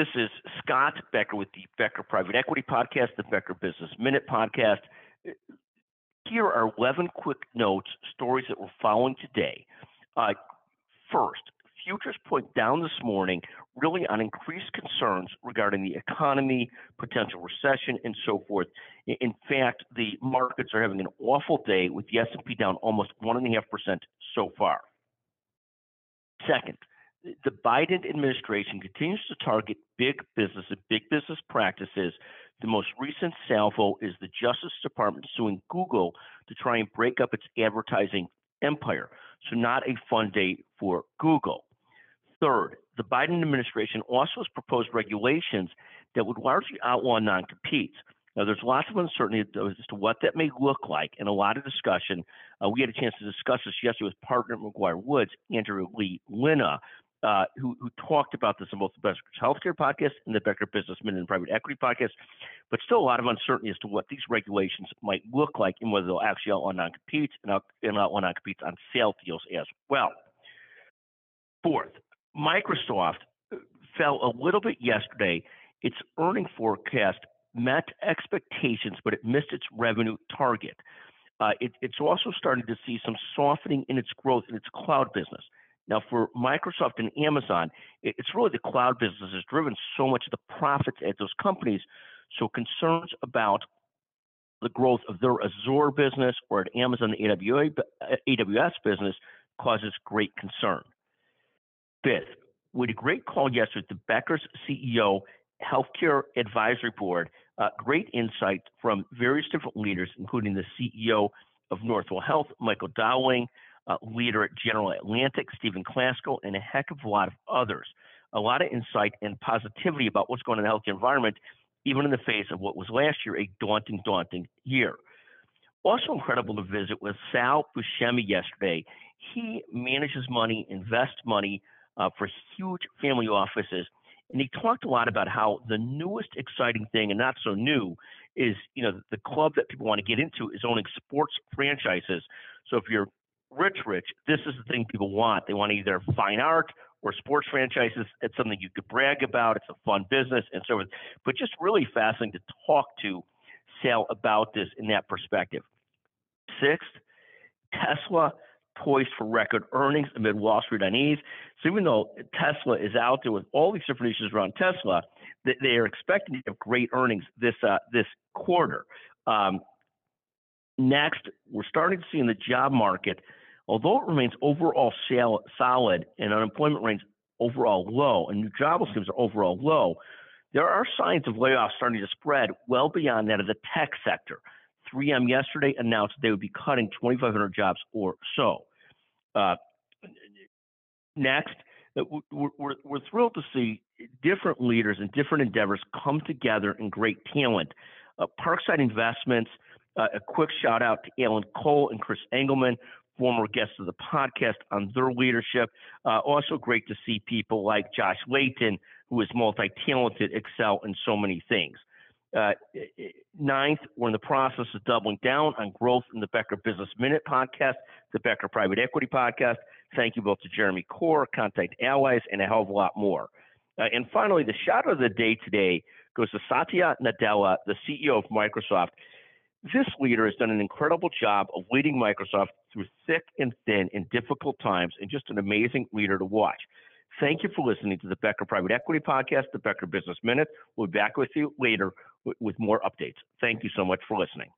This is Scott Becker with the Becker Private Equity Podcast, the Becker Business Minute Podcast. Here are 11 quick notes, stories that we're following today. Uh, first, futures point down this morning really on increased concerns regarding the economy, potential recession, and so forth. In fact, the markets are having an awful day with the S&P down almost 1.5% so far. Second, the Biden administration continues to target big business and big business practices. The most recent salvo is the Justice Department suing Google to try and break up its advertising empire. So, not a fun day for Google. Third, the Biden administration also has proposed regulations that would largely outlaw non competes. Now, there's lots of uncertainty as to what that may look like and a lot of discussion. Uh, we had a chance to discuss this yesterday with partner McGuire Woods, Andrew Lee Lina, uh, who, who, talked about this in both the Becker Healthcare podcast and the Becker Businessman and Private Equity podcast, but still a lot of uncertainty as to what these regulations might look like and whether they'll actually outlaw non-competes and, out, and outlaw non-competes on sale deals as well. Fourth, Microsoft fell a little bit yesterday. Its earning forecast met expectations, but it missed its revenue target. Uh, it, it's also starting to see some softening in its growth in its cloud business. Now, for Microsoft and Amazon, it's really the cloud business has driven so much of the profits at those companies. So concerns about the growth of their Azure business or at Amazon the AWS business causes great concern. Fifth, we had a great call yesterday the Becker's CEO Healthcare Advisory Board. Uh, great insight from various different leaders, including the CEO of Northwell Health, Michael Dowling, uh, leader at General Atlantic, Stephen Klasko, and a heck of a lot of others. A lot of insight and positivity about what's going on in the healthcare environment, even in the face of what was last year a daunting, daunting year. Also incredible to visit with Sal Buscemi yesterday. He manages money, invests money uh, for huge family offices. And he talked a lot about how the newest exciting thing, and not so new, is you know the club that people want to get into is owning sports franchises. So if you're rich, rich, this is the thing people want. They want either fine art or sports franchises. It's something you could brag about. It's a fun business and so forth. But just really fascinating to talk to Sal about this in that perspective. Sixth, Tesla poised for record earnings amid Wall Street unease. So even though Tesla is out there with all these different issues around Tesla, they are expecting to have great earnings this uh, this quarter. Um, next, we're starting to see in the job market, although it remains overall solid and unemployment rates overall low and new job listings are overall low, there are signs of layoffs starting to spread well beyond that of the tech sector. 3M yesterday announced they would be cutting 2,500 jobs or so. Uh, next, uh, we're, we're, we're, thrilled to see different leaders and different endeavors come together in great talent. Uh, Parkside Investments, uh, a quick shout out to Alan Cole and Chris Engelman, former guests of the podcast, on their leadership. Uh, also, great to see people like Josh Layton, who is multi talented, excel in so many things. Uh, ninth, we're in the process of doubling down on growth in the Becker Business Minute podcast, the Becker Private Equity podcast. Thank you both to Jeremy Corr, Contact Allies, and a hell of a lot more. Uh, and finally, the shout of the day today goes to Satya Nadella, the CEO of Microsoft. This leader has done an incredible job of leading Microsoft through thick and thin in difficult times and just an amazing leader to watch. Thank you for listening to the Becker Private Equity Podcast, the Becker Business Minute. We'll be back with you later with, with more updates. Thank you so much for listening.